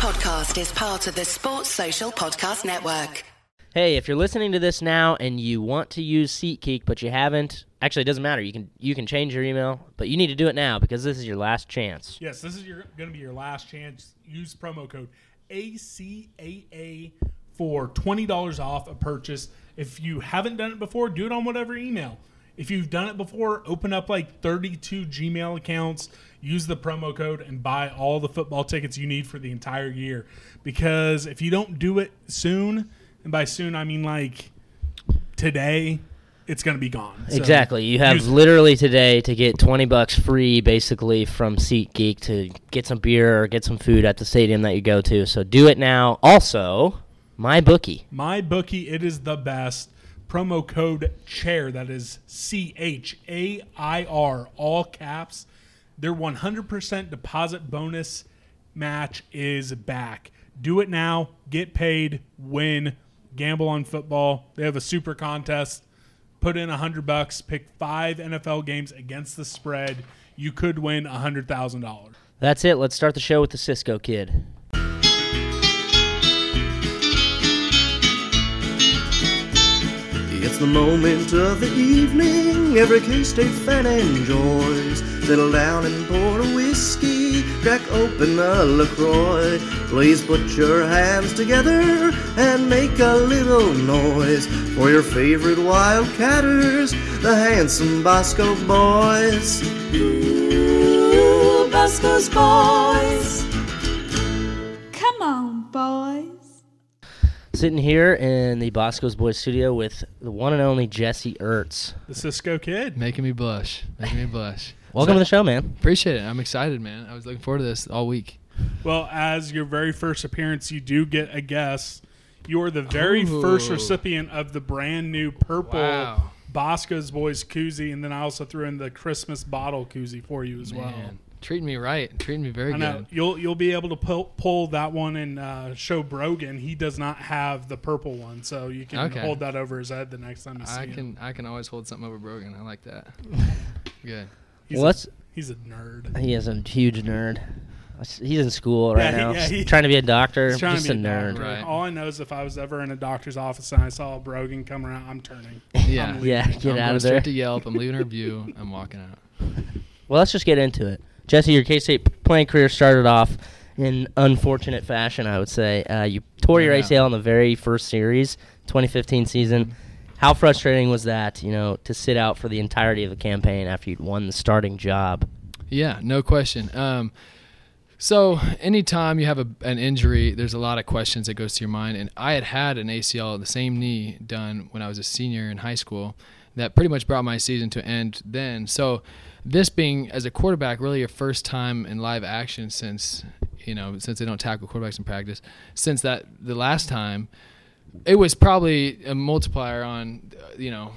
podcast is part of the Sports Social Podcast Network. Hey, if you're listening to this now and you want to use SeatGeek but you haven't, actually it doesn't matter. You can you can change your email, but you need to do it now because this is your last chance. Yes, this is your going to be your last chance. Use promo code ACAA for twenty dollars off a purchase. If you haven't done it before, do it on whatever email. If you've done it before, open up like 32 Gmail accounts, use the promo code, and buy all the football tickets you need for the entire year. Because if you don't do it soon, and by soon I mean like today, it's going to be gone. So exactly. You have literally today to get 20 bucks free basically from SeatGeek to get some beer or get some food at the stadium that you go to. So do it now. Also, MyBookie. My bookie, it is the best. Promo code chair, that is C H A I R, all caps. Their 100% deposit bonus match is back. Do it now, get paid, win, gamble on football. They have a super contest. Put in a 100 bucks, pick five NFL games against the spread. You could win $100,000. That's it. Let's start the show with the Sisco Kid. It's the moment of the evening every K-State fan enjoys. Settle down and pour a whiskey, crack open a LaCroix. Please put your hands together and make a little noise for your favorite Wildcatters, the handsome Boscoe boys. Ooh, Boscoe's boys. Come on, boys. Sitting here in the Boscoe's Boys studio with the one and only Jesse Ertz. The Sisco Kid. Making me blush. Making me blush. Welcome to the show, man. Appreciate it. I'm excited, man. I was looking forward to this all week. Well, as your very first appearance, you do get a guess. You are the very first recipient of the brand new purple Wow. Boscoe's Boys koozie, and then I also threw in the Christmas bottle koozie for you as well. Treating me right. Treating me very I know good. you'll you'll be able to pull, pull that one and uh, show Brogan. He does not have the purple one, so you can Okay. hold that over his head the next time you see I him. can I can always hold something over Brogan. I like that. Good. He's, Well, a, he's a nerd. He is a huge nerd. He's in school right Yeah, he- now, yeah, he- trying to be a doctor. He's trying Just to a be a nerd. doctor. Right. All I know is if I was ever in a doctor's office and I saw Brogan come around, I'm turning. Yeah. I'm leaving. Yeah, I'm get out of straight there. to Yelp. I'm leaving a review. I'm walking out. Well, let's just get into it. Jesse, your K-State playing career started off in unfortunate fashion, I would say. Uh, you tore your Yeah. ACL in the very first series, 2015 season. How frustrating was that, you know, to sit out for the entirety of the campaign after you'd won the starting job? Yeah, no question. Um, so anytime you have a, an injury, there's a lot of questions that goes to your mind. And I had had an ACL, the same knee, done when I was a senior in high school. That pretty much brought my season to an end then. So this being as a quarterback, really your first time in live action since you know since they don't tackle quarterbacks in practice. Since that the last time, it was probably a multiplier on uh, you know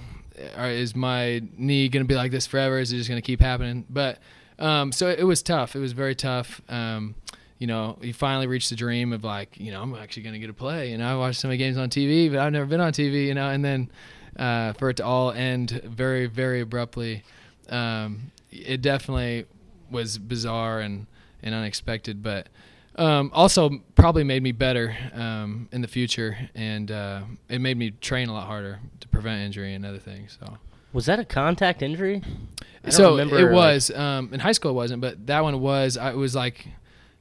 uh, is my knee going to be like this forever? Is it just going to keep happening? But um, so it was tough. It was very tough. Um, you know you finally reached the dream of like you know i'm actually going to get to play and i watched so many games on tv but i've never been on tv you know and then uh, for it to all end very very abruptly um, it definitely was bizarre and, and unexpected but um, also probably made me better um, in the future, and uh, it made me train a lot harder to prevent injury and other things. So, Was that a contact injury? I don't so remember, it like- was um, in high school. It wasn't, but that one was. I it was like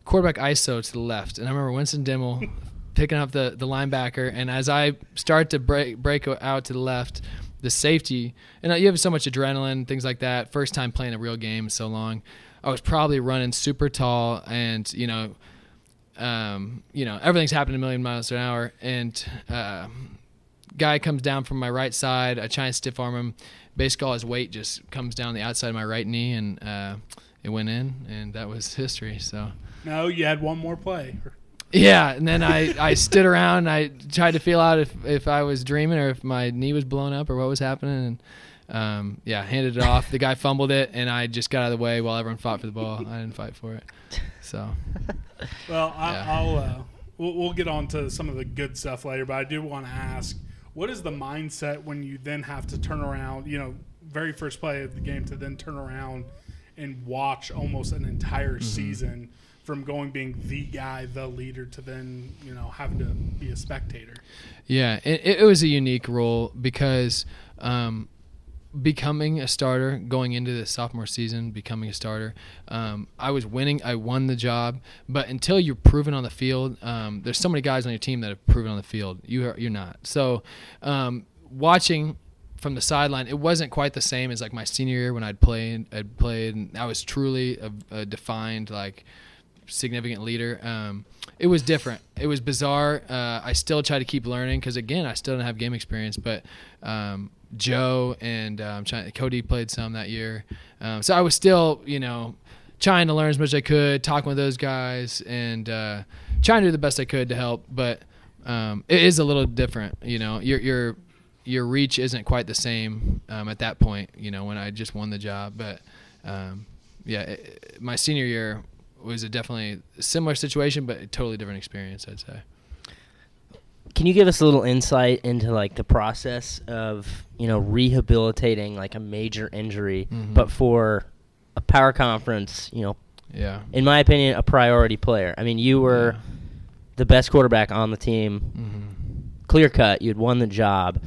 quarterback ISO to the left, and I remember Winston Dimel picking up the the linebacker, and as I start to break break out to the left. The safety, and uh, you have so much adrenaline, things like that. First time playing a real game so long, I was probably running super tall, and you know, um, you know, everything's happening a million miles an hour. And uh, guy comes down from my right side. I try and stiff arm him. Basically, all his weight just comes down the outside of my right knee, and uh, it went in, and that was history. So. No, you had one more play. Yeah, and then I, I stood around and I tried to feel out if, if I was dreaming or if my knee was blown up or what was happening. And um, yeah, handed it off. The guy fumbled it, and I just got out of the way while everyone fought for the ball. I didn't fight for it. So Well, I, Yeah. I'll uh, we'll, we'll get on to some of the good stuff later, but I do want to ask, what is the mindset when you then have to turn around? You know, very first play of the game to then turn around and watch almost an entire season from going being the guy, the leader, to then you know having to be a spectator. Yeah, it, it was a unique role because um, becoming a starter, going into the sophomore season, becoming a starter, um, I was winning. I won the job, but until you're proven on the field, um, there's so many guys on your team that have proven on the field. You are, you're not. So, um, watching from the sideline, it wasn't quite the same as like my senior year when I'd played. I'd played, and I was truly a, a defined like significant leader. Um, it was different. It was bizarre. Uh, I still try to keep learning because again, I still don't have game experience. But um, Joe and um, Cody played some that year, um, so I was still, you know, trying to learn as much as I could, talking with those guys, and uh, trying to do the best I could to help. But um, it is a little different. You know, your your your reach isn't quite the same um, at that point. You know, when I just won the job, but um, yeah, it, my senior year was a definitely similar situation, but a totally different experience. I'd say. Can you give us a little insight into like the process of you know rehabilitating like a major injury, Mhm. but for a power conference, you know, Yeah. in my opinion, a priority player. I mean, you were the best quarterback on the team, hmm clear cut. You had won the job,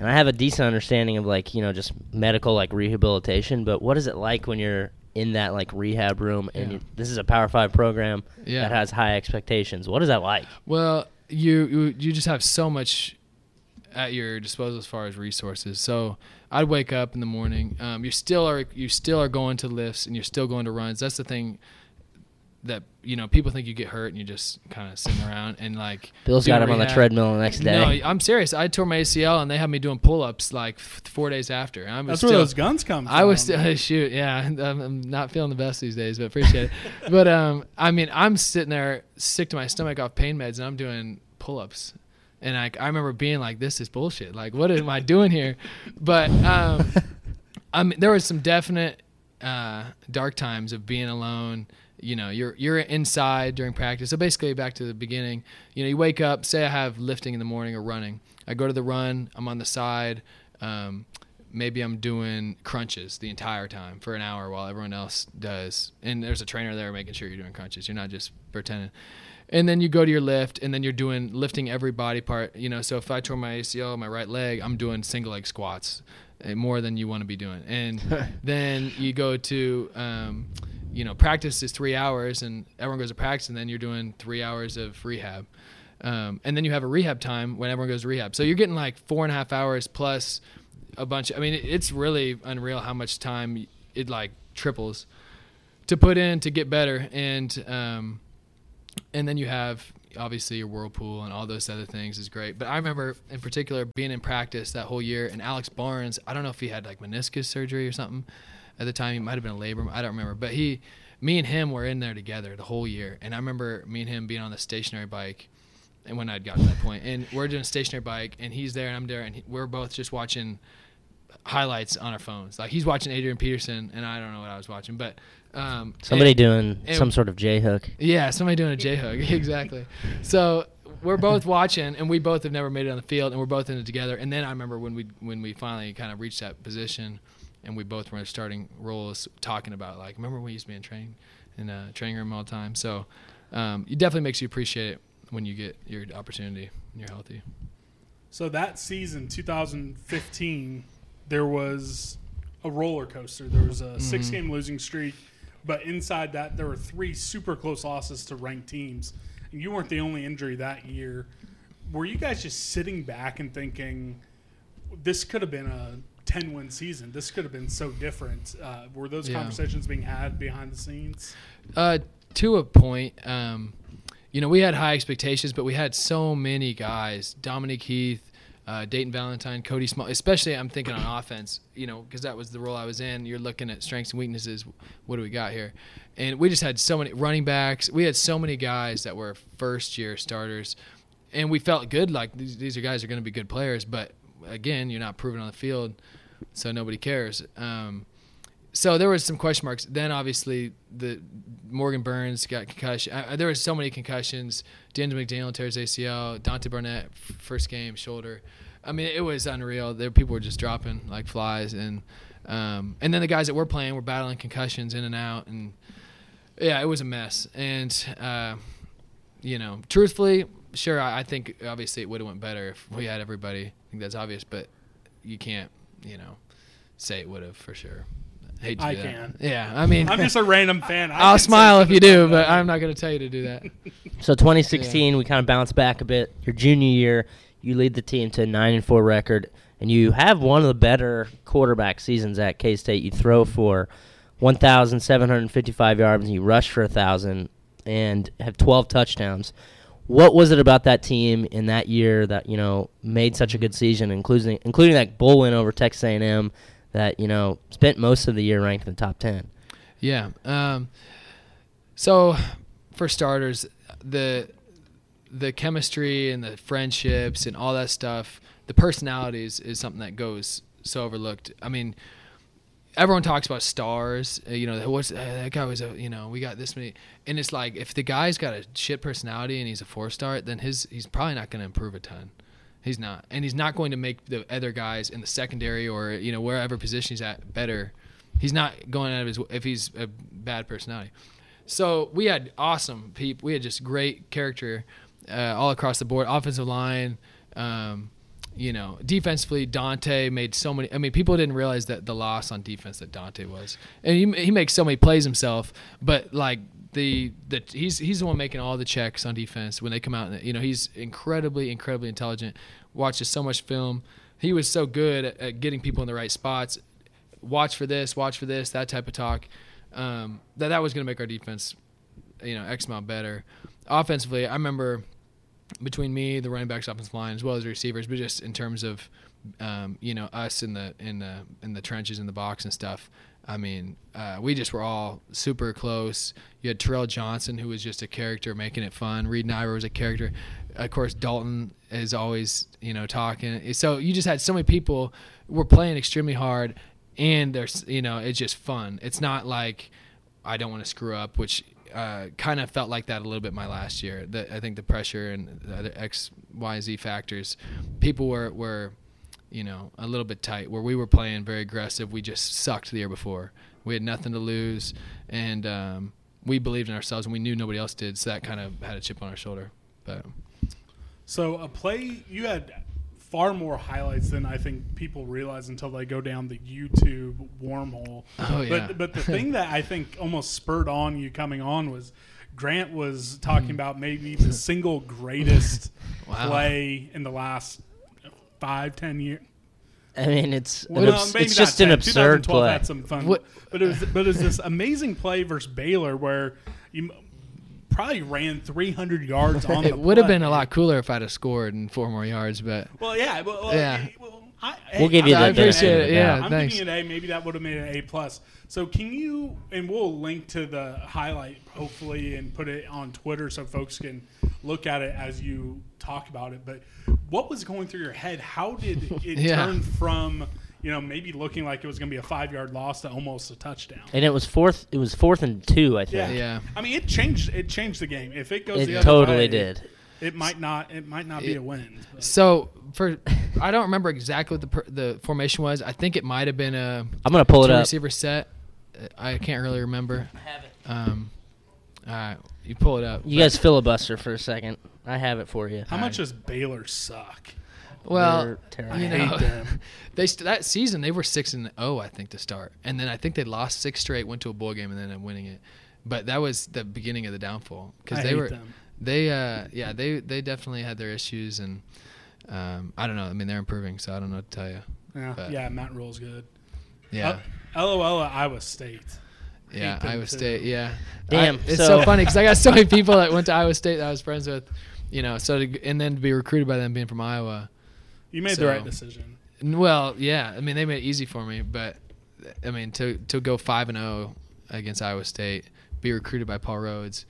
and I have a decent understanding of like you know just medical like rehabilitation. But what is it like when you're in that like rehab room and Yeah. you, this is a Power Five program Yeah. that has high expectations? What is that like? Well, you, you you just have so much at your disposal as far as resources. So I'd wake up in the morning. Um, you still are you still are going to lifts and you're still going to runs. That's the thing that you know people think you get hurt and you just kind of sitting around and like Bill's got him on the rehab. treadmill the next day. No, I'm serious. I tore my ACL and they had me doing pull-ups like f- four days after. I was That's still, where those guns come. from. I was still shoot, yeah. I'm, I'm not feeling the best these days, but appreciate it. But um, I mean, I'm sitting there sick to my stomach off pain meds, and I'm doing pull-ups, and I, I remember being like, "This is bullshit. Like, what am I doing here?" But um, I mean, there was some definite uh, dark times of being alone. You know, you're you're inside during practice. So basically, back to the beginning. You know, you wake up. Say I have lifting in the morning or running. I go to the run. I'm on the side. Um, maybe I'm doing crunches the entire time for an hour while everyone else does. And there's a trainer there making sure you're doing crunches. You're not just pretending. And then you go to your lift, and then you're doing lifting every body part. You know, so if I tore my ACL, my right leg, I'm doing single leg squats, eh, more than you want to be doing. And then you go to, um, you know, practice is three hours, and everyone goes to practice, and then you're doing three hours of rehab. Um, and then you have a rehab time when everyone goes to rehab. So you're getting like four and a half hours plus a bunch. Of, I mean, it's really unreal how much time it like triples to put in to get better. And um, and then you have obviously your whirlpool and all those other things is great. But I remember in particular being in practice that whole year, and Alex Barnes. I don't know if he had like meniscus surgery or something at the time. He might have been a labor. I don't remember. But he, me and him were in there together the whole year. And I remember me and him being on the stationary bike and when I'd gotten to that point, and we're doing a stationary bike, and he's there, and I'm there, and he, we're both just watching highlights on our phones. Like he's watching Adrian Peterson, and I don't know what I was watching, but um, Somebody and- doing and- some sort of J hook. yeah, somebody doing a J hug, exactly. So we're both watching, and we both have never made it on the field, and we're both in it together. And then I remember when we when we finally kind of reached that position, and we both were starting roles, talking about like, remember we used to be in training in a training room all the time. So um, it definitely makes you appreciate it when you get your opportunity and you're healthy. So that season, 2015, there was a roller coaster. There was a six Mm-hmm. game losing streak, but inside that, there were three super close losses to ranked teams. And you weren't the only injury that year. Were you guys just sitting back and thinking, this could have been a 10 win season? This could have been so different. Uh, were those Yeah. conversations being had behind the scenes? Uh, to a point, um, you know, we had high expectations, but we had so many guys: Dominic Heath, uh, Dayton Valentine, Cody Small. Especially, I'm thinking on offense. You know, because that was the role I was in. You're looking at strengths and weaknesses. What do we got here? And we just had so many running backs. We had so many guys that were first year starters, and we felt good. Like these, these are guys are going to be good players, but again, you're not proven on the field, so nobody cares. Um, so there was some question marks. Then obviously the Morgan Burns got concussion. Uh, there was so many concussions. D'Angelo McDaniel tears ACL. Dante Barnett first game shoulder. I mean, it was unreal. There people were just dropping like flies, and um, and then the guys that were playing were battling concussions in and out, and yeah, it was a mess. And uh, you know, truthfully, sure, I, I think obviously it would have went better if we had everybody. I think that's obvious, but you can't, you know, say it would have for sure. Hate to I do that. can. Yeah, I mean, I'm just a random fan. I I'll smile if you do, about but. I'm not going to tell you to do that. So 2016, we kind of bounce back a bit. Your junior year, you lead the team to a nine and four record, and you have one of the better quarterback seasons at K State. You throw for 1,755 yards, and you rush for a thousand, and have 12 touchdowns. What was it about that team in that year that you know made such a good season, including including that bowl win over Texas A&M, that you know spent most of the year ranked in the top 10? Yeah. Um, so, for starters, the the chemistry and the friendships and all that stuff, the personalities is something that goes so overlooked. I mean, everyone talks about stars. uh, You know, what's uh, that guy was a you know we got this many, and it's like if the guy's got a shit personality and he's a four star, then his he's probably not going to improve a ton. He's not, and he's not going to make the other guys in the secondary or you know wherever position he's at better. He's not going out of his if he's a bad personality. So we had awesome people. We had just great character uh, all across the board. Offensive line, um, you know, defensively, Dante made so many. I mean, people didn't realize that the loss on defense that Dante was, and he he makes so many plays himself. But like the the he's he's the one making all the checks on defense when they come out. And, you know, he's incredibly incredibly intelligent. Watches so much film. He was so good at, at getting people in the right spots. Watch for this, watch for this, that type of talk. Um, that that was going to make our defense, you know, X amount better. Offensively, I remember between me, the running backs, offensive line, as well as the receivers, but just in terms of, um, you know, us in the in the in the trenches in the box and stuff. I mean, uh, we just were all super close. You had Terrale Johnson, who was just a character, making it fun. Reid Najvar was a character. Of course, Dalton is always, you know, talking. So you just had so many people were playing extremely hard, and there's, you know, it's just fun. It's not like I don't want to screw up, which uh, kind of felt like that a little bit my last year. I think the pressure and the X, Y, Z factors, people were were, you know, a little bit tight. Where we were playing very aggressive, we just sucked the year before. We had nothing to lose, and um, we believed in ourselves, and we knew nobody else did. So that kind of had a chip on our shoulder. But So a play you had far more highlights than I think people realize until they go down the YouTube wormhole. Oh, yeah. But but the thing that I think almost spurred on you coming on was Grant was talking hmm. about maybe the single greatest Wow. play in the last five ten years. I mean, it's an Well, abs- it's not just an 10. absurd 2012 play. Had some fun, What- but it was but it was this amazing play versus Baylor where you probably ran 300 yards on. it the would have been a lot cooler if I'd have scored and four more yards. But Well, yeah, well, well, Yeah. well, I, We'll hey, give you I'm the giving benefit an of the A. doubt. I'm thanks. giving you an A. Maybe that would have made an A plus. So can you? And we'll link to the highlight hopefully and put it on Twitter so folks can look at it as you talk about it. But what was going through your head? How did it Yeah. turn from you know maybe looking like it was going to be a five yard loss to almost a touchdown? And it was fourth. It was fourth and two, I think. Yeah. I mean, it changed. It changed the game. If it goes the It other totally way, did. It might not. It might not be a win. but- so for I don't remember exactly what the per, the formation was. I think it might have been a I'm gonna pull it up. receiver set. I can't really remember. I have it. Um, all right, you pull it up. You guys filibuster for a second. I have it for you. How much does Baylor suck? Well, terrible. you know, they st- that season they were six and zero, I think, to start, and then I think they lost six straight, went to a bowl game, and then ended up winning it. But that was the beginning of the downfall because they hate were them. they uh yeah they they definitely had their issues and um I don't know I mean they're improving so I don't know what to tell you Yeah, But- yeah. Matt Rhule's good. yeah Uh, LOL at Iowa State. yeah Iowa too. State yeah Damn, I- it's so- so, funny because I got so many people that went to Iowa State that I was friends with you know so to, and then to be recruited by them being from Iowa You made So- the right decision. Well, yeah. I mean, they made it easy for me, but I mean, to to go five and zero against Iowa State, be recruited by Paul Rhoads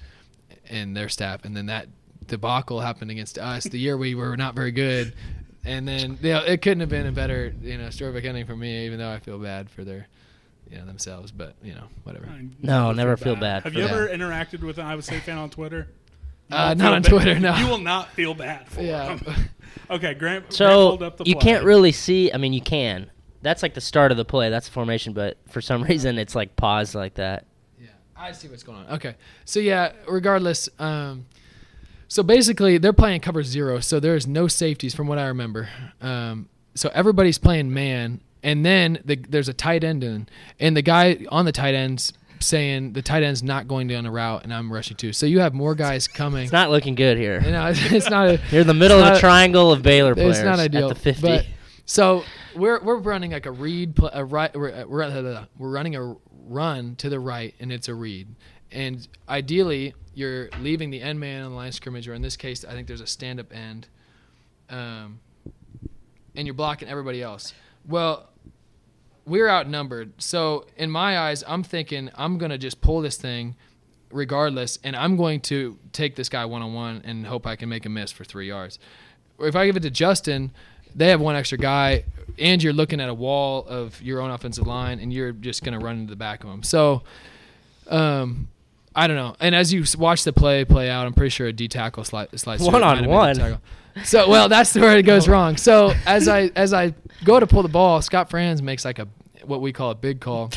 and their staff, and then that debacle happened against us the year we were not very good, and then you know, it couldn't have been a better you know story of ending for me, even though I feel bad for their you know themselves, but you know whatever. No, never feel bad Have you that. ever interacted with an Iowa State fan on Twitter? You Uh, won't not feel on bad- Twitter, no. You will not feel bad for Yeah. them. okay, Grant. Grant So pulled up the you play. can't really see. I mean, you can. That's like the start of the play. That's the formation, but for some reason it's like paused like that. Yeah, I see what's going on. Okay. So yeah, regardless, um, so basically they're playing cover zero, so there's no safeties from what I remember. Um, so everybody's playing man, and then the, there's a tight end in, and the guy on the tight end's saying the tight end's not going down a route, and I'm rushing too. So you have more guys coming. It's not looking good here. you know, it's, it's not. A, You're in the middle of a triangle of Baylor players it's not ideal. at the 50. But, so we're we're running like a read, a right. We're we're, running a run to the right, and it's a read. And ideally, you're leaving the end man on the line of scrimmage, or in this case, I think there's a stand-up end, um, and you're blocking everybody else. Well, we're outnumbered. So in my eyes, I'm thinking I'm gonna just pull this thing, regardless, and I'm going to take this guy one on one and hope I can make a miss for three yards. If I give it to Justin, they have one extra guy, and you're looking at a wall of your own offensive line, and you're just gonna run into the back of them. So, um. I don't know. And as you watch the play play out, I'm pretty sure a D tackle slide, slides through. It might have been a One-on-one. tackle. So well, that's where it goes wrong. So as I as I go to pull the ball, Scott Frantz makes like a what we call a big call,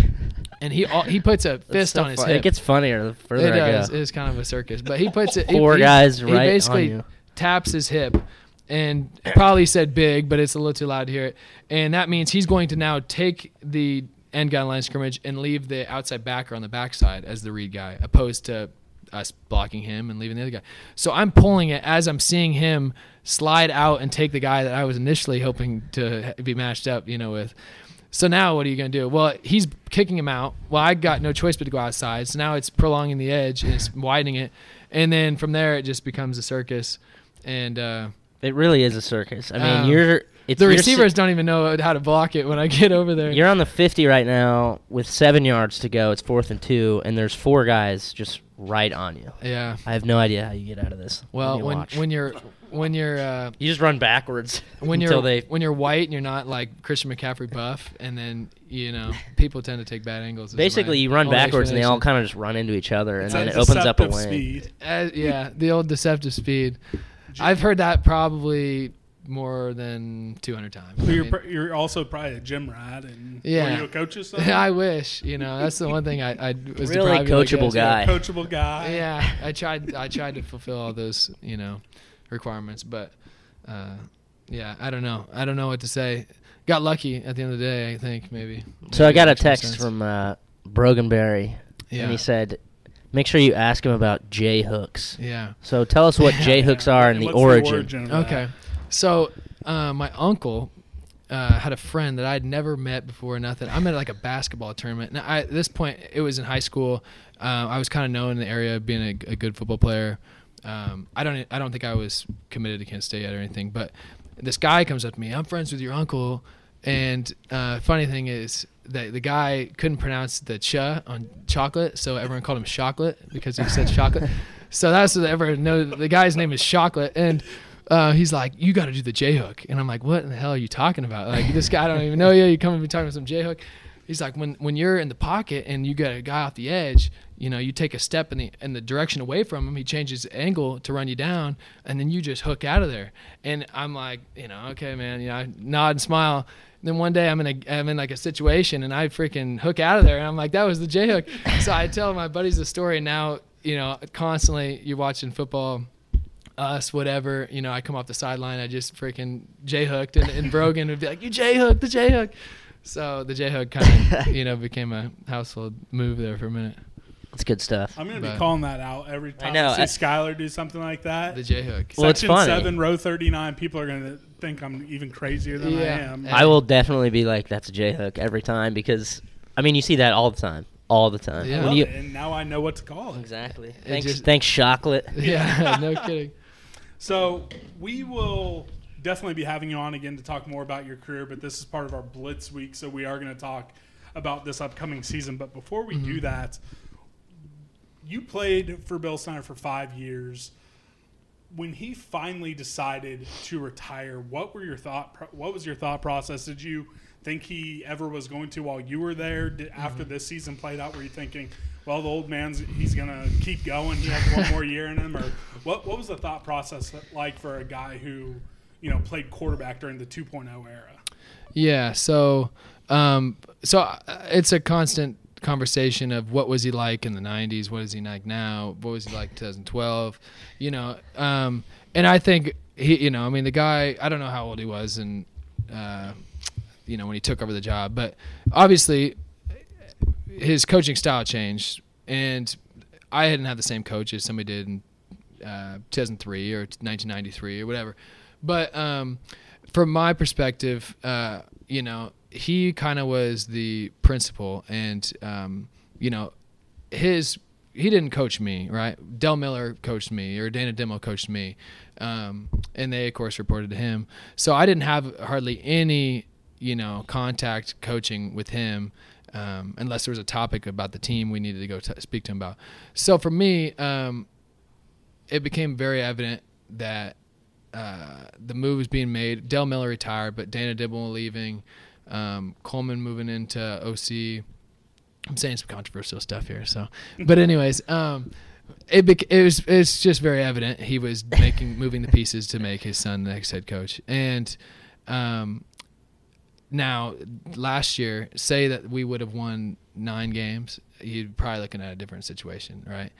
and he al- he puts a fist so on his fun. hip. It gets funnier the further It I does. go. It is kind of a circus, but he puts it. he- Four he- guys he right on basically taps his hip, and probably said big, but it's a little too loud to hear it. And that means he's going to now take the end guy line scrimmage and leave the outside backer on the backside as the read guy, opposed to us blocking him and leaving the other guy. So I'm pulling it as I'm seeing him slide out and take the guy that I was initially hoping to be matched up, you know, with. So now what are you going to do? Well, he's kicking him out. Well, I got no choice but to go outside. So now it's prolonging the edge and it's widening it. And then from there, it just becomes a circus. And uh, It really is a circus. I mean, Um, you're it's the receivers si- don't even know how to block it when I get over there. You're on the 50 right now with seven yards to go. It's fourth and two, and there's four guys just right on you. yeah. I have no idea how you get out of this. Well, when watch. when you're when you're uh, you just run backwards when until you're they when you're white and you're not like Christian McCaffrey buff, and then you know people tend to take bad angles. basically you run backwards and they all kind of just run into each other, and It's then it opens up a deceptive lane. Uh, yeah, the old deceptive speed. I've heard that probably more than 200 times. But you're, mean, pr- you're also probably a gym rat, and Yeah. were you a coach or something? I wish, you know, that's the one thing I, I was Really deprived of, I coachable guess. guy. coachable guy. Yeah, I tried. I tried to fulfill all those, you know, requirements, but uh, yeah, I don't know. I don't know what to say. Got lucky at the end of the day. I think maybe. So I got a text sense. from uh, Broganberry, Yeah. and he said, "Make sure you ask him about J hooks." Yeah. So tell us what J hooks are and the What's origin. of that? So uh, my uncle uh, had a friend that I'd never met before. Nothing. I'm at like a basketball tournament. Now, I, at this point, it was in high school. Uh, I was kind of known in the area being a, a good football player. Um, I don't. I don't think I was committed to K-State yet or anything. But this guy comes up to me. I'm friends with your uncle. And uh, funny thing is that the guy couldn't pronounce the ch on chocolate, so everyone called him chocolate because he said chocolate. So that's what everyone know. The guy's name is chocolate, and uh, he's like, "You got to do the J hook," and I'm like, "What in the hell are you talking about? Like this guy I don't even know you. You come and be talking about some J hook." He's like, "When when you're in the pocket and you got a guy off the edge, you know, you take a step in the in the direction away from him. He changes angle to run you down, and then you just hook out of there." And I'm like, you know, okay, man. You know, I nod and smile. then one day I'm in a I'm in like a situation and I freaking hook out of there and I'm like that was the J hook. so I tell my buddies the story and now you know constantly you're watching football us, whatever, you know, I come off the sideline, I just freaking J hooked, and, and Brogan would be like, "You J hooked, the J hook." So the J hook kind of, you know, became a household move there for a minute. It's good stuff. I'm going to be calling that out every time I, know, see I- Skylar do something like that. The J hook. Well, it's Section funny. 7, row 39, people are going to think I'm even crazier than I am. I will definitely be like, "That's a J hook" every time because, I mean, you see that all the time, all the time. Yeah. When you- and now I know what to call it. exactly. Thanks, just- thanks, chocolate. Yeah, no kidding. So we will definitely be having you on again to talk more about your career, but this is part of our Blitz week, so we are going to talk about this upcoming season. But before we do mm-hmm. that, you played for Bill Snyder for five years. When he finally decided to retire, what were your thought? Pro- what was your thought process? Did you think he ever was going to while you were there? Did, After mm-hmm. this season played out, were you thinking, well, the old man's he's gonna keep going. He has one more year in him, or what? What was the thought process like for a guy who, you know, played quarterback during the 2.0 era? Yeah. So, um, so uh, it's a constant conversation of what was he like in the 90s what is he like now what was he like 2012 you know um, and i think he you know i mean the guy i don't know how old he was and uh, you know when he took over the job but obviously his coaching style changed and i hadn't had the same coach as somebody did in uh, 2003 or 1993 or whatever. But um, from my perspective uh, you know he kind of was the principal and um, you know his he didn't coach me right? Del Miller coached me or Dana Dimel coached me um, and they of course reported to him. So i didn't have hardly any you know contact coaching with him um, unless there was a topic about the team we needed to go t- speak to him about so for me um, it became very evident that uh, the move was being made. Del Miller retired, but Dana Dimel leaving, um, Coleman moving into OC. I'm saying some controversial stuff here, so. But anyways, um, it bec- it was it's just very evident he was making moving the pieces to make his son the next head coach, and um, now last year, say that we would have won nine games, you'd probably looking at a different situation, right?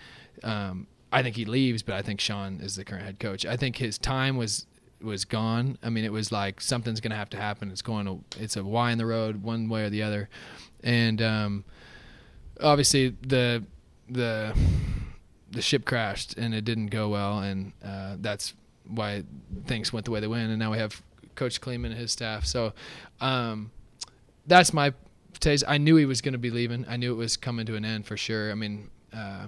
Um, I think he leaves, but I think Sean is the current head coach. I think his time was was gone. I mean, it was like something's going to have to happen. It's going to it's a Y in the road, one way or the other, and um, obviously the the the ship crashed and it didn't go well, and uh, that's why things went the way they went. And now we have Coach Klieman and his staff. So um, that's my taste. I knew he was going to be leaving. I knew it was coming to an end for sure. I mean. Uh,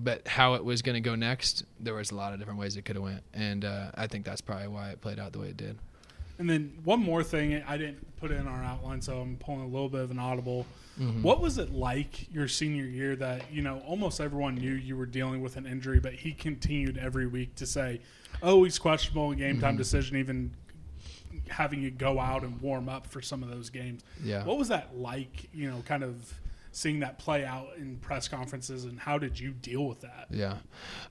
but how it was going to go next, there was a lot of different ways it could have went, and uh, I think that's probably why it played out the way it did. And then one more thing I didn't put in our outline, so I'm pulling a little bit of an audible. Mm-hmm. What was it like your senior year that you know almost everyone knew you were dealing with an injury, but he continued every week to say, "Oh, he's questionable in game time Mm-hmm. decision," even having you go out and warm up for some of those games. Yeah. What was that like? You know, kind of seeing that play out in press conferences, and how did you deal with that? Yeah.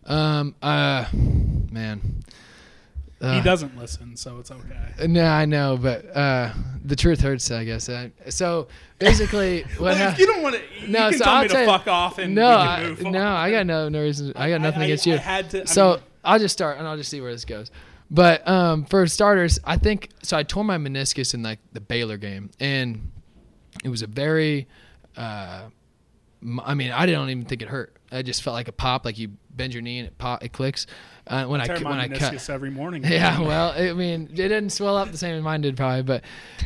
Um. Uh. Man. he Uh, doesn't listen, so it's okay. No, I know, but uh, the truth hurts. I guess. Uh, so basically, what Well, if hap- you don't want to, No, so tell I'll me to tell you- fuck off and no, I, no. I got no no reason. I got nothing I- against I you. had to- I so mean- I'll just start and I'll just see where this goes. But um, for starters, I think so. I tore my meniscus in like the Baylor game, and it was a very. Uh, I mean, I didn't even think it hurt. I just felt like a pop, like you bend your knee and it pop, it clicks. Uh, when I my when I cut, meniscus every morning. yeah, well, I mean, it didn't swell up the same as mine did probably, but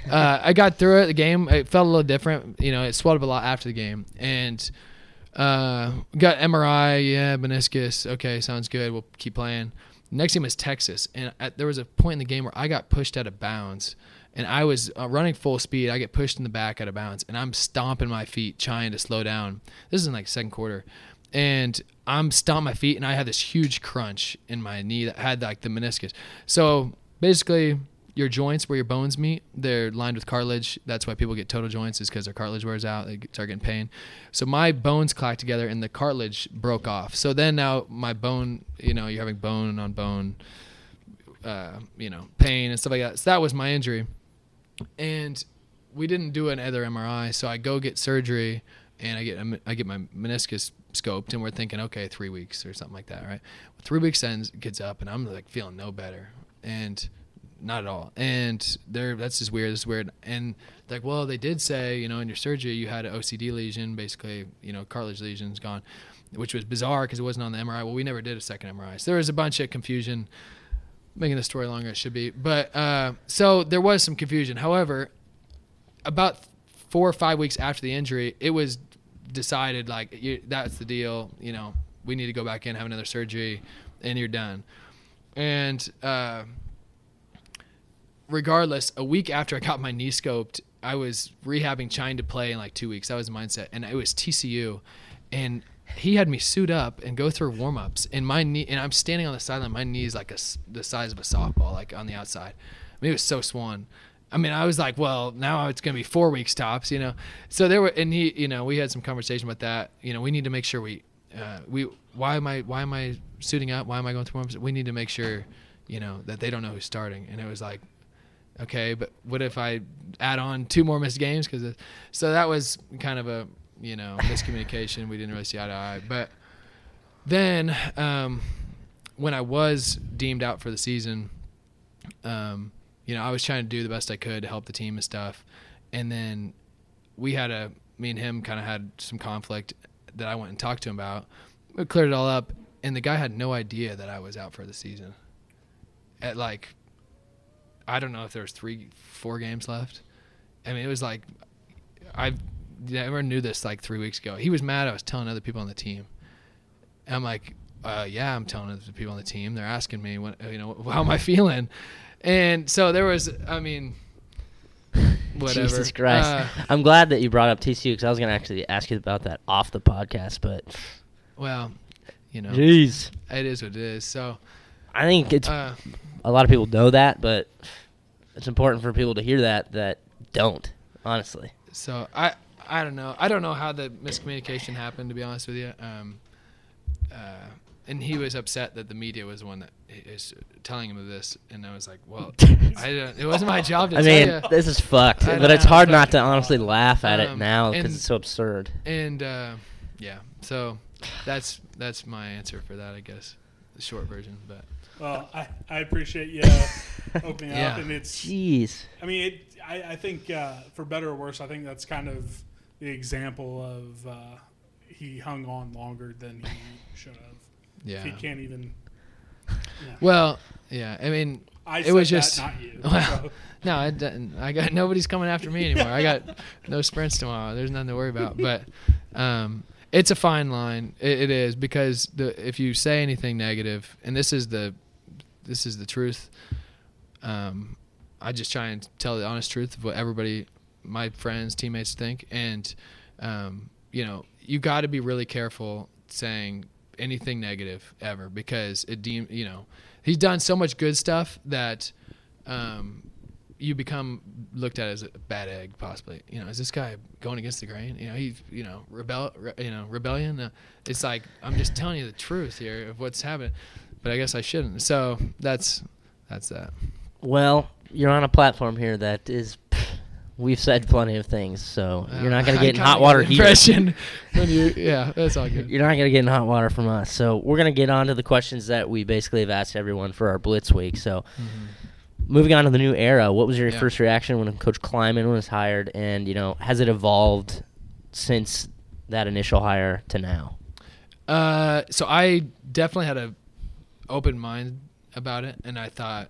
uh, I got through it. The game it felt a little different. You know, it swelled up a lot after the game, and uh, got MRI. Yeah, meniscus. Okay, sounds good. We'll keep playing. Next game was Texas, and at, there was a point in the game where I got pushed out of bounds, and I was uh, running full speed. I get pushed in the back out of bounds, and I'm stomping my feet trying to slow down. This is in like second quarter, and I'm stomping my feet, and I had this huge crunch in my knee that had like the meniscus. So basically, your joints where your bones meet, they're lined with cartilage. That's why people get total joints is because their cartilage wears out. They start getting pain. So my bones clacked together and the cartilage broke off. So then now my bone, you know, you're having bone on bone, uh, you know, pain and stuff like that. So that was my injury. And we didn't do another MRI. So I go get surgery and I get I get my meniscus scoped and we're thinking, okay, three weeks or something like that, right? Three weeks ends, gets up and I'm like feeling no better. And not at all. And they're that's just weird. This is weird. And like, well, they did say, you know, in your surgery you had an OCD lesion, basically, you know, cartilage lesion's gone, which was bizarre because it wasn't on the MRI. Well, we never did a second MRI, so there was a bunch of confusion. Making the story longer, it should be. But uh, so there was some confusion. However, about four or five weeks after the injury, it was decided like that's the deal. You know, we need to go back in, have another surgery, and you're done. And uh, regardless, a week after I got my knee scoped, I was rehabbing, trying to play in like two weeks. That was the mindset, and it was TCU, and he had me suit up and go through warm ups, and my knee, and I'm standing on the sideline. My knee is like a the size of a softball, like on the outside. I mean, it was so swollen. I mean, I was like, well, now it's gonna be four weeks tops, you know. So there were, and he, you know, we had some conversation about that. You know, we need to make sure we, uh, we, why am I, why am I suiting up? Why am I going through warm ups? We need to make sure, you know, that they don't know who's starting. And it was like, okay, but what if I add on two more missed games? Because so that was kind of a you know, miscommunication. We didn't really see eye to eye. But then, um, when I was deemed out for the season, um, you know, I was trying to do the best I could to help the team and stuff. And then we had a, me and him kind of had some conflict that I went and talked to him about. We cleared it all up, and the guy had no idea that I was out for the season. At like, I don't know if there was three, four games left. I mean, it was like, I never knew this like three weeks ago. He was mad. I was telling other people on the team. And I'm like, uh, yeah, I'm telling other people on the team. They're asking me, what, you know, how am I feeling? And so there was, I mean, whatever. Jesus Christ! Uh, I'm glad that you brought up TCU because I was gonna actually ask you about that off the podcast, but well, you know, jeez, it is what it is. So, I think it's uh, a lot of people know that, but it's important for people to hear that that don't. Honestly, so I, I don't know. I don't know how the miscommunication happened. To be honest with you, um, uh, and he was upset that the media was the one that is telling him of this, and I was like, well, I don't, it wasn't my job to I tell mean, you. this is fucked, I but it's hard not to honestly laugh at it Um, now because it's so absurd. and uh, yeah, so that's that's my answer for that, I guess, the short version. But Well, I, I appreciate you opening Yeah. up, and it's. Jeez. I mean, it, I, I think uh, for better or worse, I think that's kind of the example of uh, he hung on longer than he should have. yeah, He can't even. well, yeah, I mean, I it said was that, just not you. Well, so. no, I, didn't- I got nobody's coming after me anymore. I got no sprints tomorrow. There's nothing to worry about. But um, it's a fine line. It, it is because the if you say anything negative, and this is the this is the truth. Um, I just try and tell the honest truth of what everybody, my friends, teammates think, and um, you know, you got to be really careful saying anything negative ever because it deem you know he's done so much good stuff that um, you become looked at as a bad egg possibly. You know is this guy going against the grain? You know he's you know rebel re, you know rebellion? Uh, it's like i'm just telling you the truth here of what's happening but i guess i shouldn't so that's that's that Well, you're on a platform here that is. We've said plenty of things, so you're not going to get in hot water here. impression you yeah that's all good You're not going to get in hot water from us. So we're going to get on to the questions that we basically have asked everyone for our Blitz week. So moving on to the new era, what was your Yeah. first reaction when Coach Klieman was hired, and you know has it evolved since that initial hire to now? Uh, so I definitely had a open mind about it, and I thought,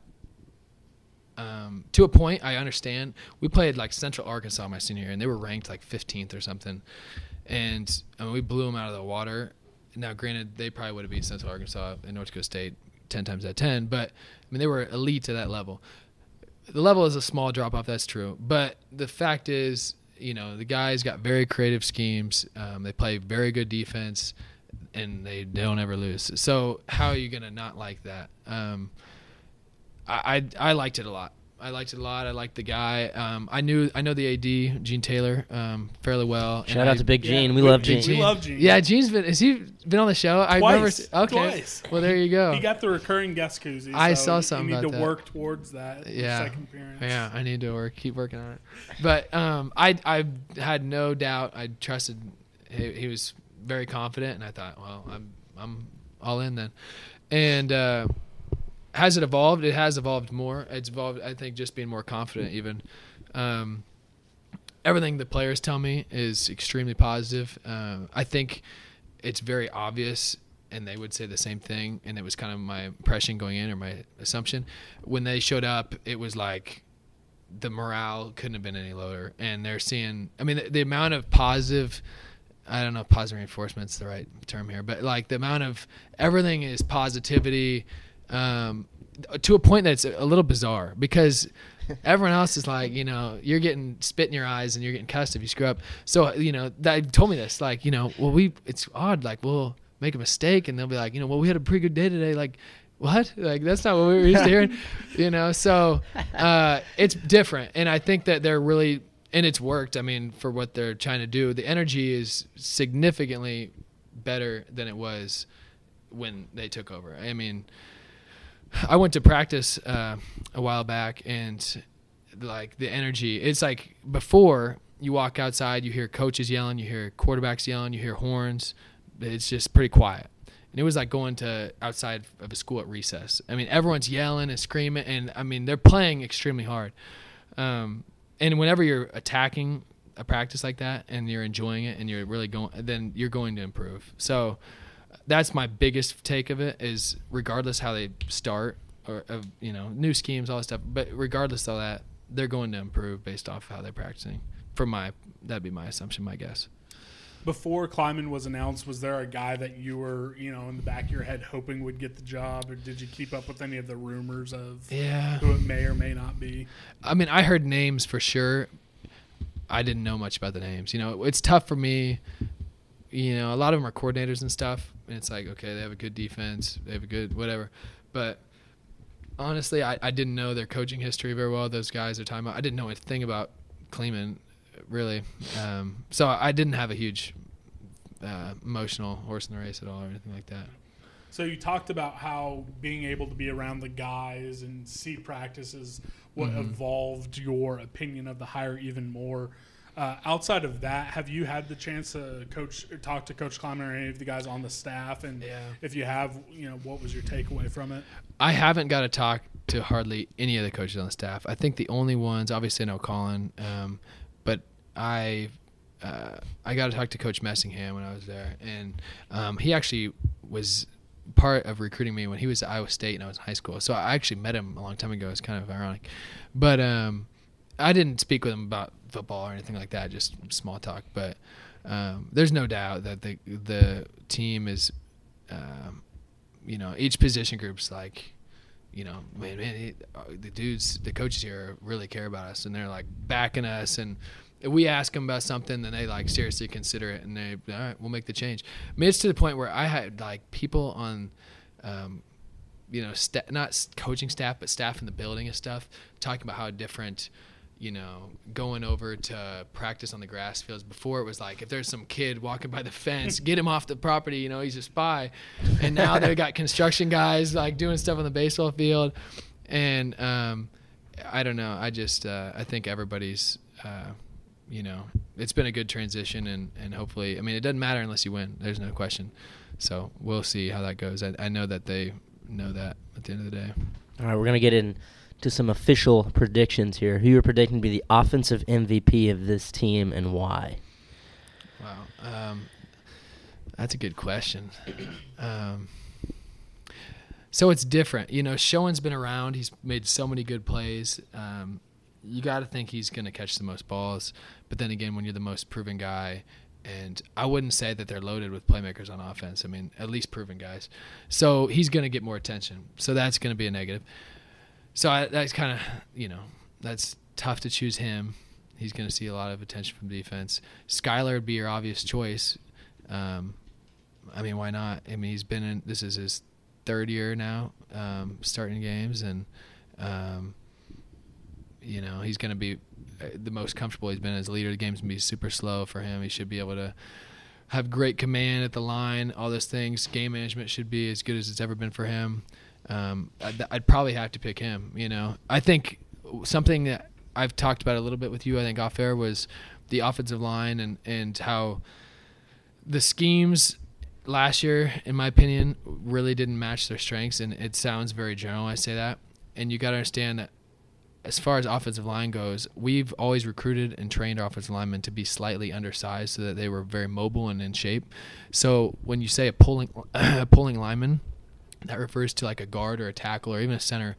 um, to a point, I understand. We played like Central Arkansas my senior year, and they were ranked like 15th or something, and I mean, we blew them out of the water. Now, granted, they probably would have beat Central Arkansas and North Dakota State 10 times out of 10, but I mean, they were elite to that level. The level is a small drop off, that's true, but the fact is, you know, the guys got very creative schemes. Um, they play very good defense and they don't ever lose. So how are you gonna not like that? Um, I, I I liked it a lot. I liked it a lot. I liked the guy. Um, I knew I know the AD Gene Taylor um, fairly well. and Shout out I- to Big Yeah, Gene. we we- love we Gene. love Gene. Yeah, Gene's been. Has he been on the show? I remember. Twice. Okay. Twice. Well, there you go. He got the recurring guest koozie. I so saw something. you need about to that. work towards that. Yeah. Second. Yeah, I need to work, keep working on it. But um, I I had no doubt. I trusted. He, he was very confident, and I thought, well, I'm I'm all in then. And uh, has it evolved? It has evolved more. It's evolved. I think just being more confident, even. Um, everything the players tell me is extremely positive. Um, I think it's very obvious, and they would say the same thing. And it was kind of my impression going in, or my assumption. When they showed up, it was like the morale couldn't have been any lower. And they're seeing, I mean, the, the amount of positive. I don't know if positive reinforcement's the right term here, but like the amount of everything is positivity um, to a point that's a little bizarre because everyone else is like, you know, you're getting spit in your eyes and you're getting cussed if you screw up. So, you know, that told me this, like, you know, well, we, it's odd, like, we'll make a mistake and they'll be like, you know, well, we had a pretty good day today. Like, what? Like, that's not what we were used to hearing, you know? So, uh, it's different. And I think that they're really, and it's worked. I mean, for what they're trying to do, the energy is significantly better than it was when they took over. I mean, I went to practice uh, a while back, and like the energy, it's like before you walk outside, you hear coaches yelling, you hear quarterbacks yelling, you hear horns. It's just pretty quiet. And it was like going to outside of a school at recess. I mean, everyone's yelling and screaming, and I mean, they're playing extremely hard. Um, and whenever you're attacking a practice like that and you're enjoying it and you're really going, then you're going to improve. So that's my biggest take of it is regardless how they start or of you know new schemes, all that stuff. But regardless of that, they're going to improve based off how they're practicing. For my that'd be my assumption, my guess. Before Klieman was announced, was there a guy that you were, you know, in the back of your head hoping would get the job, or did you keep up with any of the rumors of Yeah. who it may or may not be? I mean, I heard names for sure. I didn't know much about the names. You know, it's tough for me. You know, a lot of them are coordinators and stuff, and it's like, okay, they have a good defense, they have a good whatever. But honestly, I, I didn't know their coaching history very well. Those guys are talking about. I didn't know anything about Klieman, really. Um, so I didn't have a huge uh, emotional horse in the race at all or anything like that. So you talked about how being able to be around the guys and see practices what Mm-hmm. evolved your opinion of the hire even more. Uh, outside of that, have you had the chance to coach, or talk to Coach Klieman or any of the guys on the staff? And Yeah. if you have, you know, what was your takeaway from it? I haven't got to talk to hardly any of the coaches on the staff. I think the only ones, obviously, I know Colin, um, but I uh, I got to talk to Coach Messingham when I was there, and um, he actually was part of recruiting me when he was at Iowa State and I was in high school. So I actually met him a long time ago. It's kind of ironic, but um, I didn't speak with him about football or anything like that. Just small talk. But um, there's no doubt that the the team is, um, you know, each position group's like you know, man, man, uh, the dudes, the coaches here really care about us, and they're like backing us. And we ask them about something, then they like seriously consider it, and they, all right, we'll make the change. I mean, it's to the point where I had like people on, um, you know, sta- not coaching staff, but staff in the building and stuff, talking about how different. You know, going over to practice on the grass fields. Before it was like, if there's some kid walking by the fence, get him off the property. You know, he's a spy. And now they got construction guys like doing stuff on the baseball field, and um, I don't know. I just uh, I think everybody's, uh, you know, it's been a good transition, and and hopefully, I mean, it doesn't matter unless you win. There's no question. So we'll see how that goes. I, I know that they know that at the end of the day. All right, we're gonna get into some official predictions here. Who you're predicting to be the offensive MVP of this team and why? Wow. Um, that's a good question. Um, so it's different. You know, Schoen's been around. He's made so many good plays. Um, you got to think he's going to catch the most balls. But then again, when you're the most proven guy, and I wouldn't say that they're loaded with playmakers on offense. I mean, at least proven guys. So he's going to get more attention. So that's going to be a negative. So I, that's kind of, you know, that's tough to choose him. He's going to see a lot of attention from defense. Skylar would be your obvious choice. Um, I mean, why not? I mean, he's been in. This is his third year now, um, starting games, and um, you know he's going to be uh, the most comfortable he's been as a leader. The game's going to be super slow for him. He should be able to have great command at the line. All those things. Game management should be as good as it's ever been for him. Um, I'd, I'd probably have to pick him. You know, I think something that I've talked about a little bit with you. I think off air was the offensive line and and how the schemes last year, in my opinion, really didn't match their strengths. And it sounds very general. I say that, and you got to understand that as far as offensive line goes, we've always recruited and trained offensive linemen to be slightly undersized so that they were very mobile and in shape. So when you say a pulling a pulling lineman, that refers to like a guard or a tackle or even a center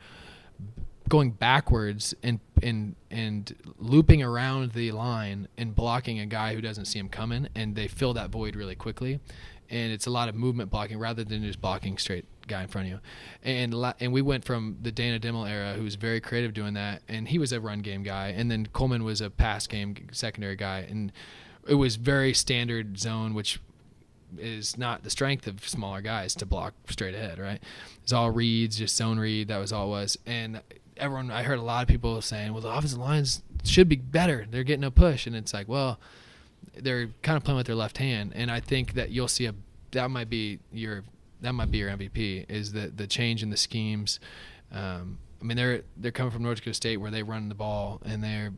going backwards and and and looping around the line and blocking a guy who doesn't see him coming and they fill that void really quickly and it's a lot of movement blocking rather than just blocking straight guy in front of you and and we went from the Dana Dimel era who was very creative doing that and he was a run game guy and then Coleman was a pass game secondary guy and it was very standard zone which is not the strength of smaller guys to block straight ahead, right? It's all reads, just zone read. That was all it was. And everyone, I heard a lot of people saying, well, the offensive lines should be better. They're getting a push. And it's like, well, they're kind of playing with their left hand. And I think that you'll see a, that might be your, that might be your MVP is the, the change in the schemes. Um, I mean, they're, they're coming from North Dakota State where they run the ball and they're,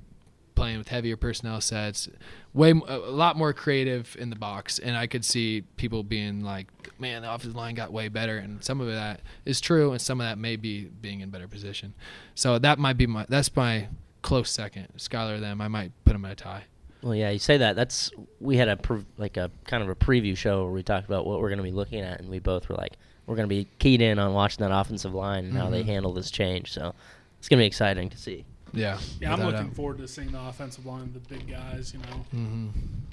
playing with heavier personnel sets, way a lot more creative in the box, and I could see people being like, "Man, the offensive line got way better," and some of that is true, and some of that may be being in better position. So that might be my that's my close second, Skylar. Them, I might put them in a tie. Well, yeah, you say that. That's we had a pre- like a kind of a preview show where we talked about what we're going to be looking at, and we both were like, we're going to be keyed in on watching that offensive line and how they Mhm. handle this change. So it's going to be exciting to see. Yeah, Yeah, I'm looking doubt. forward to seeing the offensive line, the big guys. You know, Mhm.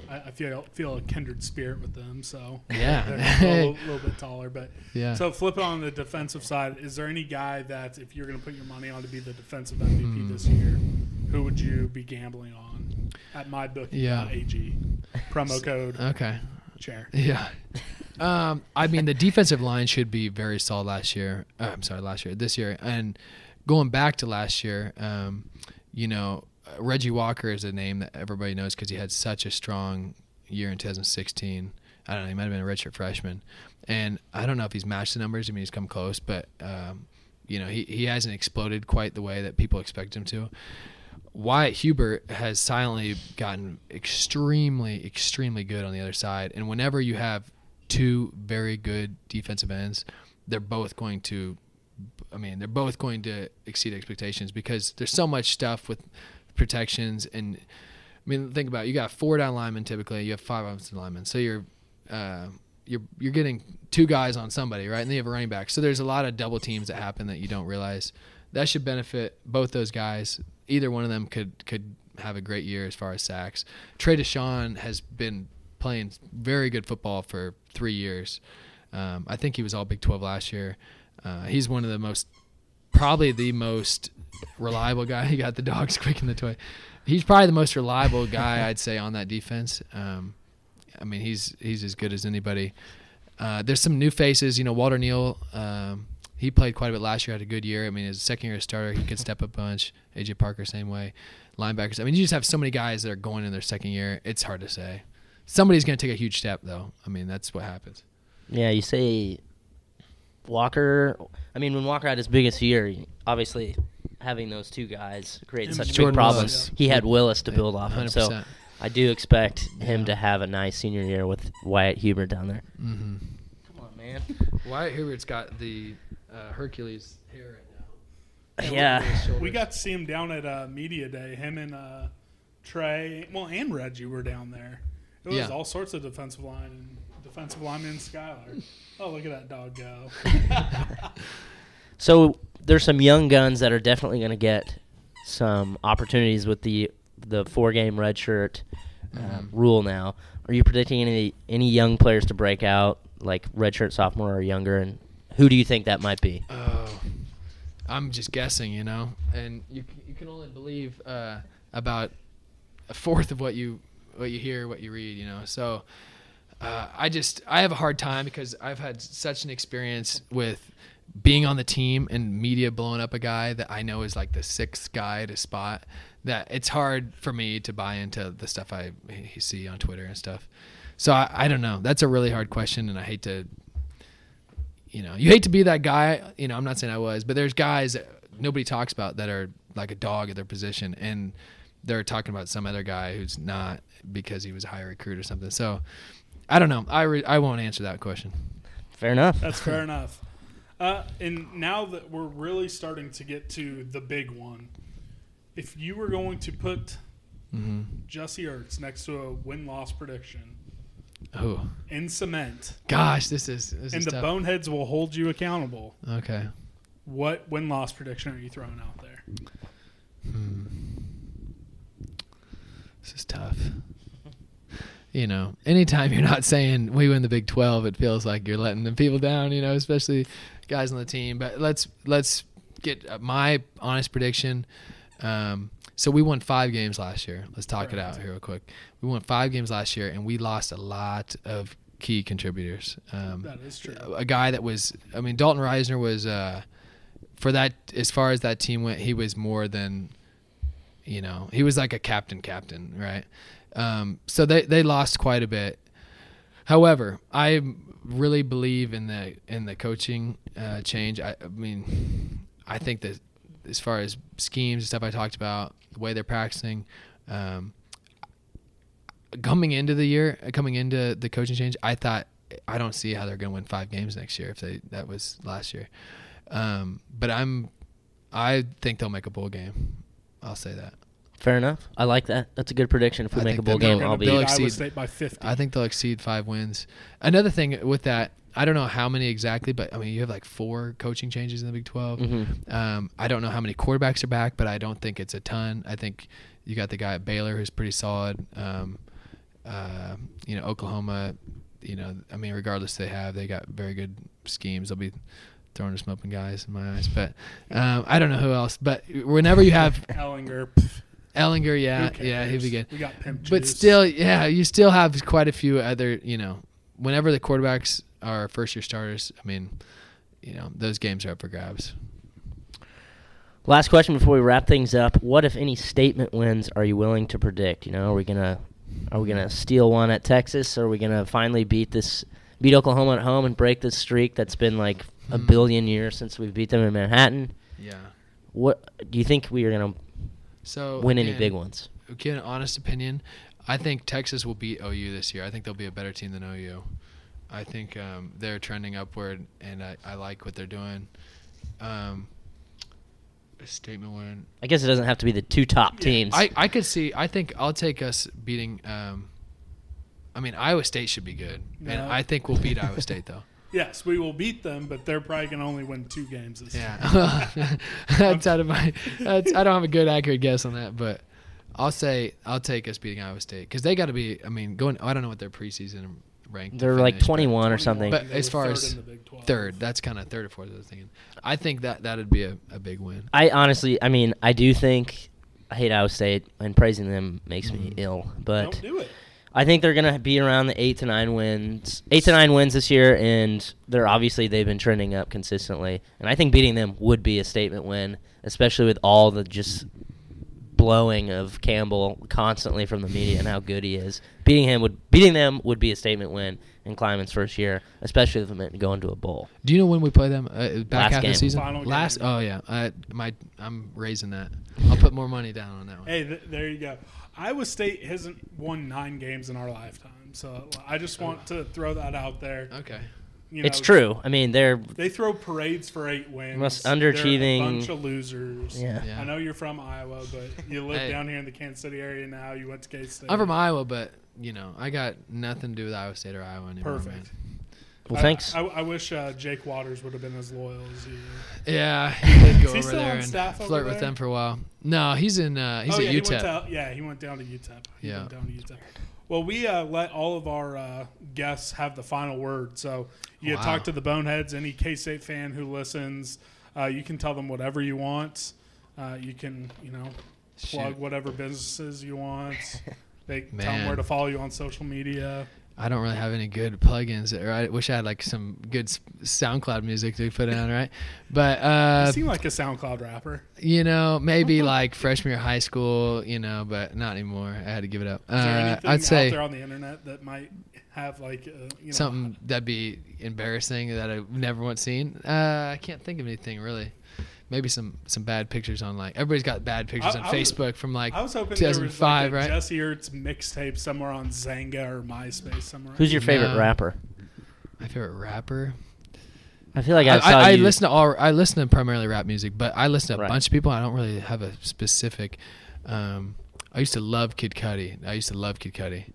I, I feel feel a kindred spirit with them. So Yeah. they're a little, little bit taller, but Yeah. So flip it on the defensive side. Is there any guy that if you're going to put your money on to be the defensive MVP Hmm. this year, who would you be gambling on at my book? Yeah. AG promo code okay. chair. Yeah. Um, I mean, the defensive line should be very solid last year. Uh, I'm sorry, last year, this year, and going back to last year, um, you know, uh, Reggie Walker is a name that everybody knows because he had such a strong year in 2016. I don't know, he might have been a redshirt freshman, and I don't know if he's matched the numbers. I mean, he's come close, but um, you know, he he hasn't exploded quite the way that people expect him to. Wyatt Hubert has silently gotten extremely, extremely good on the other side. And whenever you have two very good defensive ends, they're both going to, I mean, they're both going to exceed expectations because there's so much stuff with protections. And I mean, think about it. You got four down linemen typically, you have five offensive linemen. So you're, uh, you're, you're getting two guys on somebody, right? And then you have a running back. So there's a lot of double teams that happen that you don't realize. That should benefit both those guys. Either one of them could could have a great year as far as sacks. Trey Dishon has been playing very good football for three years. Um, I think he was all Big 12 last year. Uh, he's one of the most, probably the most reliable guy. He got the dogs quick in the toy. He's probably the most reliable guy I'd say on that defense. Um, I mean, he's he's as good as anybody. Uh, there's some new faces. You know, Walter Neil. Um, he played quite a bit last year. Had a good year. I mean, his second year starter, he could step up a bunch. AJ Parker, same way. Linebackers. I mean, you just have so many guys that are going in their second year. It's hard to say. Somebody's going to take a huge step, though. I mean, that's what happens. Yeah, you say Walker. I mean, when Walker had his biggest year, obviously having those two guys created such Jordan big problems. Willis. He had Willis to build off of. So I do expect him Yeah. to have a nice senior year with Wyatt Hubert down there. Mm-hmm. Come on, man. Wyatt Hubert's got the uh, Hercules hair right now. Yeah. We got to see him down at uh, media day. Him and uh, Trey, well, and Reggie were down there. It was Yeah. all sorts of defensive line and defensive lineman Skylar. Oh, look at that dog go! So there's some young guns that are definitely going to get some opportunities with the the four game redshirt um, rule now. Are you predicting any any young players to break out, like redshirt sophomore or younger? And who do you think that might be? Oh, I'm just guessing, you know, and you you can only believe uh, about a fourth of what you what you hear, what you read, you know. So uh, I just I have a hard time because I've had such an experience with being on the team and media blowing up a guy that I know is like the sixth guy to spot. That it's hard for me to buy into the stuff I see on Twitter and stuff. So I, I don't know. That's a really hard question, and I hate to you know, you hate to be that guy. You know, I'm not saying I was, but there's guys that nobody talks about that are like a dog at their position, and they're talking about some other guy who's not because he was a high recruit or something. So I don't know. I re- I won't answer that question. Fair enough. That's fair enough. Uh, and now that we're really starting to get to the big one, if you were going to put Mm-hmm. Jesse Ertz next to a win loss prediction Oh in cement, gosh, this is this and is the tough. boneheads will hold you accountable, Okay. what win loss prediction are you throwing out there? Hmm. This is tough. You know, anytime you're not saying we win the Big 12, it feels like you're letting the people down. You know, especially guys on the team. But let's let's get my honest prediction. Um, so we won five games last year. Let's talk it out here real quick. We won five games last year, and we lost a lot of key contributors. Um, That is true. a guy that was I mean Dalton Risner was uh for that as far as that team went he was more than you know he was like a captain captain right um so they they lost quite a bit however I really believe in the in the coaching uh change I, I mean I think that as far as schemes and stuff I talked about the way they're practicing Um, coming into the year, uh, coming into the coaching change, I thought I don't see how they're going to win five games next year if they that was last year. Um, but I'm, I think they'll make a bowl game. I'll say that. Fair enough. I like that. That's a good prediction. If we I make a bowl game, I'll be- be. they'll Beat Iowa exceed- State by 50. I think they'll exceed five wins. Another thing with that, I don't know how many exactly, but I mean, you have like four coaching changes in the Big 12. Mhm. Um, I don't know how many quarterbacks are back, but I don't think it's a ton. I think you got the guy at Baylor who's pretty solid. Um, uh, you know, Oklahoma, you know, I mean, regardless they have, they got very good schemes. They'll be throwing to smoking guys in my eyes, but um, I don't know who else. But whenever you have Ehlinger. Ehlinger, yeah, yeah, he'd be good We got pimp but juice. still, yeah, you still have quite a few other, you know, whenever the quarterbacks are first year starters, I mean, you know, those games are up for grabs. Last question before we wrap things up. What, if any, statement wins are you willing to predict? You know, are we gonna are we gonna steal one at Texas? Or are we gonna finally beat this beat Oklahoma at home and break this streak that's been like a Hmm. billion years since we beat them in Manhattan? Yeah. What do you think we are gonna So win any big ones? Again, honest opinion, I think Texas will beat OU this year. I think they'll be a better team than OU. I think um, they're trending upward, and I, I like what they're doing. Um, a statement win. I guess it doesn't have to be the two top teams. I, I could see. I think I'll take us beating. Um, I mean, Iowa State should be good, and I think we'll beat Iowa State though. Yes, we will beat them, but they're probably going to only win two games this year. Yeah, that's out of my. That's, I don't have a good accurate guess on that, but I'll say I'll take us beating Iowa State because they got to be. I mean, going. I don't know what their preseason ranked. They're like finish, but 21 or something. But as far third as in the Big 12. Third, that's kind of third or fourth. I was thinking. I think that that'd be a, a big win. I honestly, I mean, I do think I hate Iowa State, and praising them makes me mm-hmm. ill. But Don't do it. I think they're gonna be around the eight to nine wins, eight to nine wins this year, and they're obviously they've been trending up consistently. And I think beating them would be a statement win, especially with all the just blowing of Campbell constantly from the media and how good he is. Beating him would beating them would be a statement win in Klieman's first year, especially if it meant going to a bowl. Do you know when we play them? Uh, back Last half game. of the season. Final Last. game. Oh yeah. I my I'm raising that. I'll put more money down on that one. Hey, th- there you go. Iowa State hasn't won nine games in our lifetime, so I just want to throw that out there. Okay. You it's true. I mean, they're They throw parades for eight wins. Most They're underachieving- a bunch of losers. yeah. Yeah. I know you're from Iowa, but you live Hey. down here in the Kansas City area now. You went to K State. I'm from Iowa, but you know I got nothing to do with Iowa State or Iowa anymore. Perfect. man. Well, I- thanks. I, I wish uh, Jake Waters would have been as loyal as you. Yeah, he did go over there and staff over flirt with them for a while. No, he's in. Uh, he's oh, at yeah, he UTEP. went to, yeah, he went down to UTEP. He Yeah. went down to UTEP. Well, we uh, let all of our uh, guests have the final word. So you Wow. talk to the Boneheads, any K State fan who listens. Uh, you can tell them whatever you want. Uh, you can, you know, plug Shoot. whatever businesses you want. They tell them where to follow you on social media. I don't really have any good plugins, or I wish I had like some good SoundCloud music to put on, right? But You uh, seem like a SoundCloud rapper. you know, maybe like freshman year high school, you know, but not anymore. I had to give it up. Is there Uh, anything I'd out say there on the internet that might have like uh, you know something that'd be embarrassing that I've never once seen. Uh, I can't think of anything really. Maybe some some bad pictures on like everybody's got bad pictures I- on I was- Facebook from like I was hoping there was 2005, like a right? Jesse Ertz mixtape somewhere on Xanga or MySpace somewhere. Who's your favorite No. rapper? My favorite rapper. I feel like I, I, saw I, I you. listen to all. I listen to primarily rap music, but I listen to a Right. bunch of people. I don't really have a specific. Um, I used to love Kid Cudi. I used to love Kid Cudi.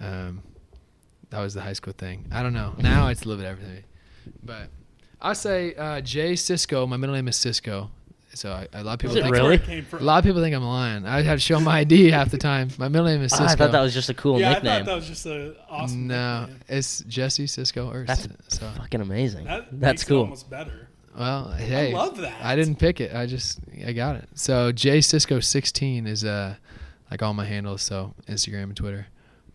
Um, that was the high school thing. I don't know. Now it's a little bit everything, but I say uh, Jay Cisco. My middle name is Cisco, so I, a lot of people. Think, really? That's where it came A lot of people think I'm lying. I have to show my ID half the time. My middle name is Ah, Cisco. I thought that was just a cool yeah, I nickname. thought that was just an awesome. no, nickname. it's Jesse Cisco. Or That's so. fucking amazing. That That's makes it cool. almost better. Well, hey, I love that. I didn't pick it. I just I got it. So Jay Cisco sixteen is uh like all my handles. So Instagram and Twitter.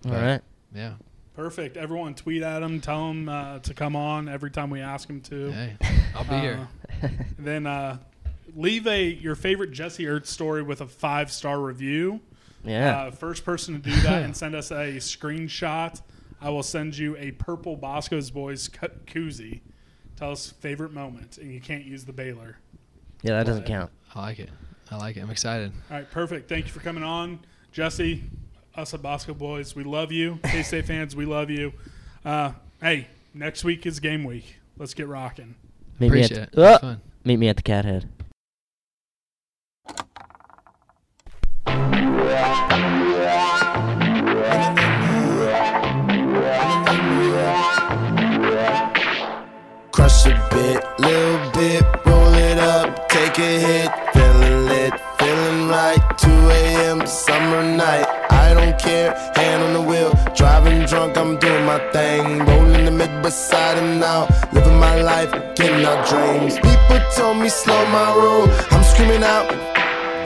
All But, right. Yeah. Perfect. Everyone tweet at him. Tell him uh, to come on every time we ask him to. Hey, I'll be here. Uh, then uh, leave a your favorite Jesse Ertz story with a five star review. Yeah. Uh, first person to do that and send us a screenshot, I will send you a purple Boscoe's Boys cu- koozie. Tell us favorite moment, and you can't use the Baylor. yeah, that doesn't count. I like it. I like it. I'm excited. All right, perfect. Thank you for coming on. Jesse, us at Boscoe Boys, we love you. K State fans, we love you. Uh, hey, next week is game week. Let's get rocking. Meet Appreciate me at It the, was Ah! fun. meet me at the cat head. Crush a bit, little bit, roll it up, take a hit, feeling lit, feeling right. 2 a.m. summer night, I don't care, hand on the wheel, driving drunk, I'm doing my thing, rolling the mid beside and now, living my life, getting our dreams. People told me slow my roll, I'm screaming out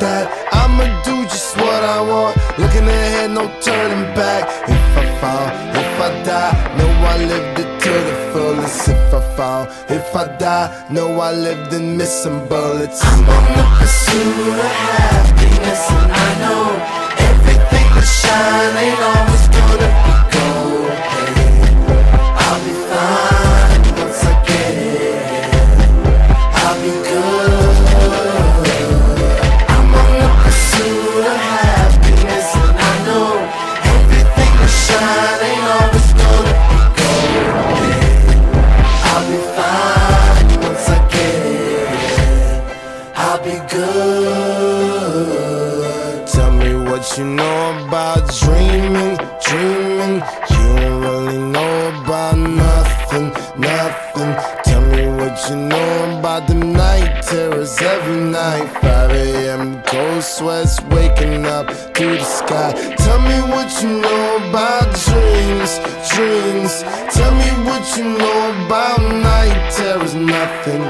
that I'ma do just what I want. Looking ahead, no turning back. If I fall, if I die, know I lived it to the fullest. If I fall, if I die, know I lived in missing bullets. I'm on the pursuit of happiness, and I know shine ain't always gonna be sweats waking up to the sky. Tell me what you know about dreams, dreams. Tell me what you know about night terrors, nothing.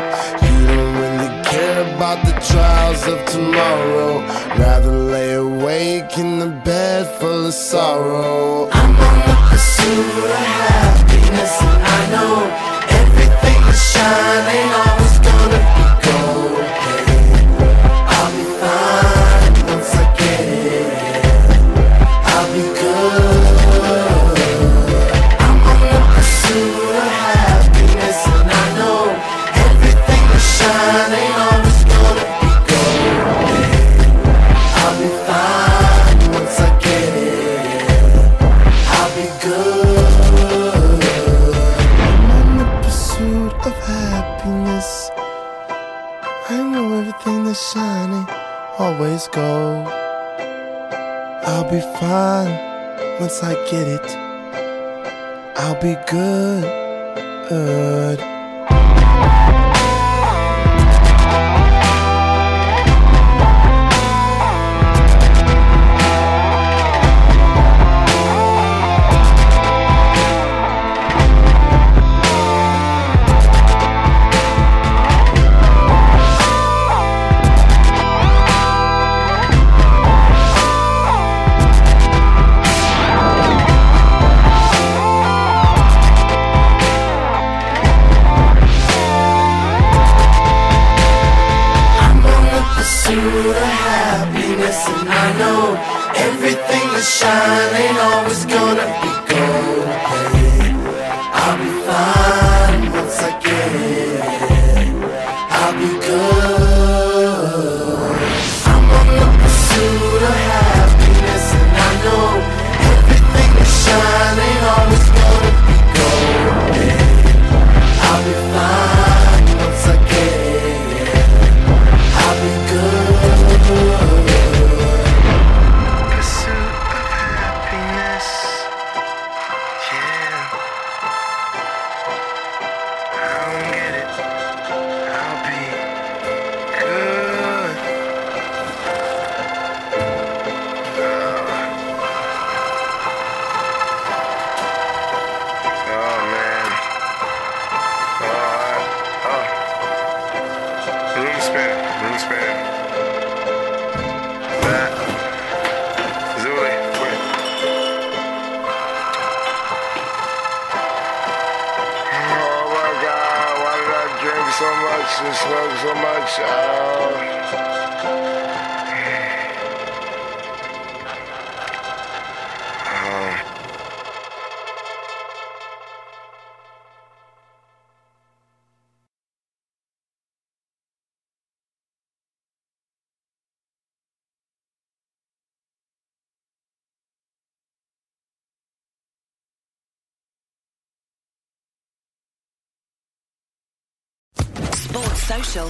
You don't really care about the trials of tomorrow. Rather lay awake in the bed full of sorrow. I'm on the pursuit of get it. I'll be good.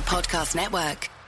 Podcast Network.